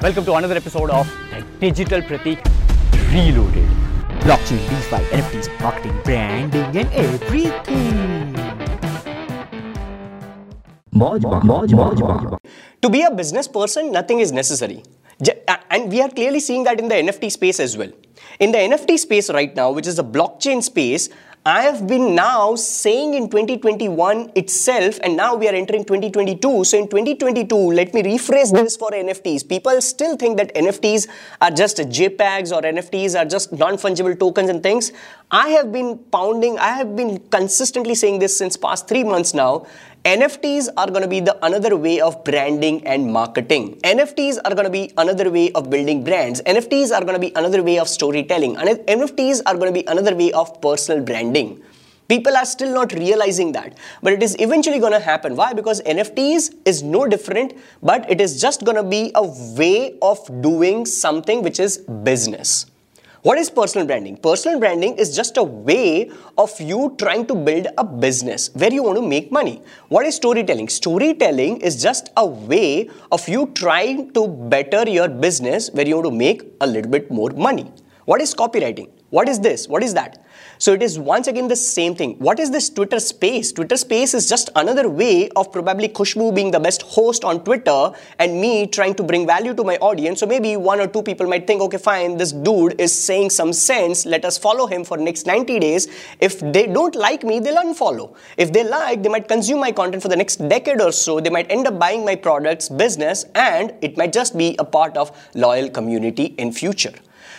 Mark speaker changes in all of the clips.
Speaker 1: Welcome to another episode of the Digital Pratik Reloaded. Blockchain, DeFi, NFTs, marketing, branding, and everything.
Speaker 2: To be a business person, nothing is necessary. And we are clearly seeing that in the NFT space as well. In the NFT space right now, which is the blockchain space, I have been now saying in 2021 itself, and now we are entering 2022. So in 2022, let me rephrase this for NFTs. People still think that NFTs are just JPEGs or NFTs are just non fungible tokens and things. I have been pounding, I have been consistently saying this since past three months now. NFTs are going to be the another way of branding and marketing. NFTs are going to be another way of building brands. NFTs are going to be another way of storytelling. NFTs are going to be another way of personal branding. People are still not realizing that, but it is eventually going to happen. Why? Because NFTs is no different, but it is just going to be a way of doing something which is business. What is personal branding? Personal branding is just a way of you trying to build a business where you want to make money. What is storytelling? Storytelling is just a way of you trying to better your business where you want to make a little bit more money. What is copywriting? What is this? What is that? So it is once again the same thing. What is this Twitter space? Twitter space is just another way of probably Khushbu being the best host on Twitter and me trying to bring value to my audience. So maybe one or two people might think, okay, fine, this dude is saying some sense. Let us follow him for next 90 days. If they don't like me, they'll unfollow. If they like, they might consume my content for the next decade or so. They might end up buying my products, business, and it might just be a part of loyal community in future.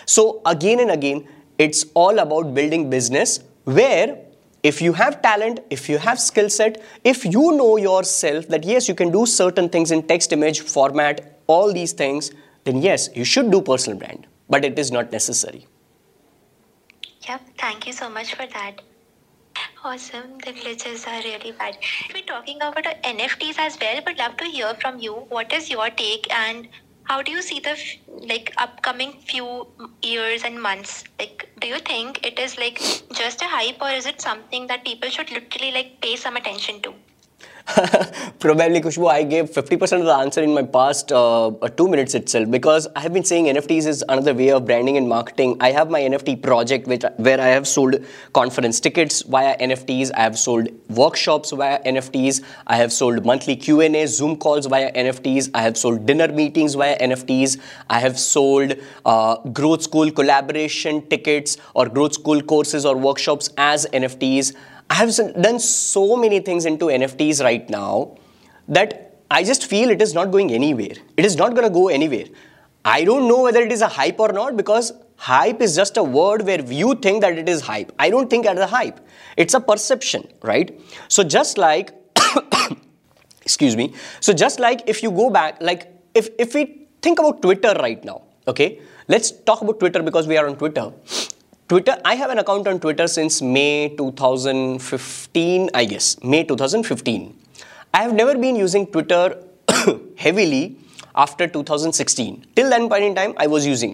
Speaker 2: So again and again, it's all about building business where if you have talent, if you have skill set, if you know yourself that yes, you can do certain things in text, image, format, all these things, then yes, you should do personal brand. But it is not necessary.
Speaker 3: Yep, thank you so much for that. Awesome, the glitches are really bad. We're talking about NFTs as well, but love to hear from you. What is your take, and how do you see the like upcoming few years and months? Like, do you think it is like just a hype, or is it something that people should literally like pay some attention to?
Speaker 2: Probably, Khushbu, I gave 50% of the answer in my past uh, two minutes itself because I have been saying NFTs is another way of branding and marketing. I have my NFT project which, where I have sold conference tickets via NFTs. I have sold workshops via NFTs. I have sold monthly Q&A, Zoom calls via NFTs. I have sold dinner meetings via NFTs. I have sold uh, growth school collaboration tickets or growth school courses or workshops as NFTs. I have done so many things into NFTs right now that I just feel it is not going anywhere. It is not going to go anywhere. I don't know whether it is a hype or not because hype is just a word where you think that it is hype. I don't think it is a hype. It's a perception, right? So just like excuse me so just like if you go back like if if we think about twitter right now okay let's talk about twitter because we are on twitter twitter i have an account on twitter since may 2015 i guess. May 2015 i have never been using twitter heavily after 2016 till that point in time i was using.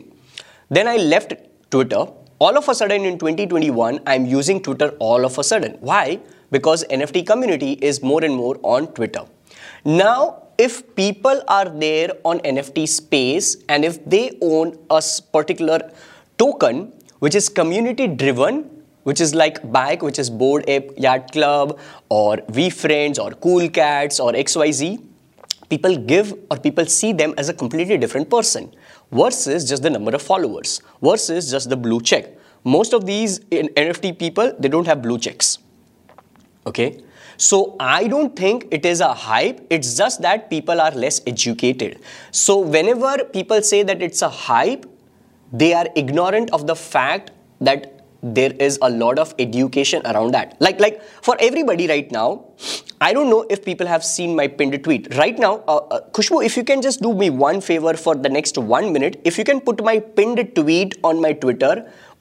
Speaker 2: Then i left twitter. All of a sudden in 2021 i'm using twitter all of a sudden. Why? Because nft community is more and more on twitter. Now if people are there on nft space and if they own a particular token which is community driven which is like bike which is bored ape yacht club or veefriends or cool cats or xyz people give or people see them as a completely different person versus just the number of followers versus just the blue check. Most of these nft people they don't have blue checks. Okay? So i don't think it is a hype. It's just that people are less educated. So whenever people say that it's a hype they are ignorant of the fact that there is a lot of education around that like like for everybody right now i don't know if people have seen my pinned tweet right now uh, uh, khushbu if you can just do me one favor for the next one minute if you can put my pinned tweet on my twitter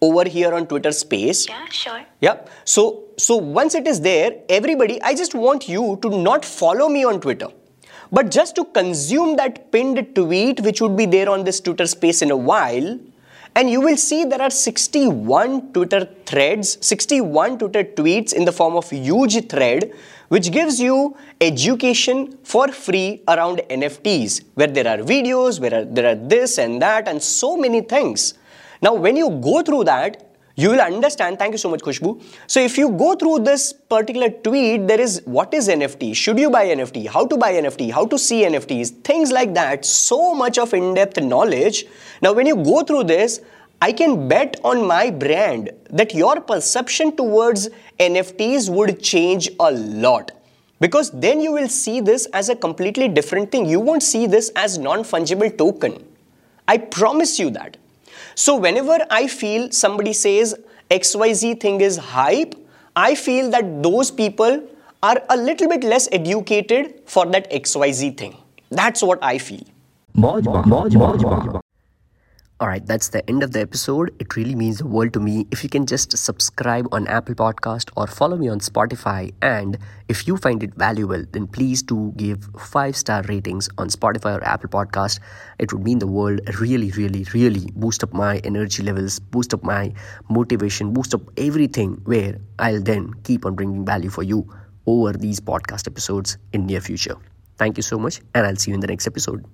Speaker 2: over here on twitter space
Speaker 3: Yeah, sure.
Speaker 2: yeah. So so once it is there, everybody, I just want you to not follow me on Twitter, but just to consume that pinned tweet which would be there on this Twitter space in a while. And you will see there are 61 Twitter threads, 61 Twitter tweets in the form of huge thread, which gives you education for free around NFTs, where there are videos, where there are this and that, and so many things. Now, when you go through that, you will understand. Thank you so much, Khushbu. So, if you go through this particular tweet, there is what is NFT? Should you buy NFT? How to buy NFT? How to see NFTs? Things like that. So much of in depth knowledge. Now, when you go through this, I can bet on my brand that your perception towards NFTs would change a lot. Because then you will see this as a completely different thing. You won't see this as non fungible token. I promise you that. So whenever I feel somebody says XYZ thing is hype, I feel that those people are a little bit less educated for that XYZ thing. That's what I feel.
Speaker 4: Alright, that's the end of the episode. It really means the world to me if you can just subscribe on Apple Podcast or follow me on Spotify. And if you find it valuable, then please do give five star ratings on Spotify or Apple Podcast. It would mean the world really, really, really boost up my energy levels, boost up my motivation, boost up everything where I'll then keep on bringing value for you over these podcast episodes in near future. Thank you so much and I'll see you in the next episode.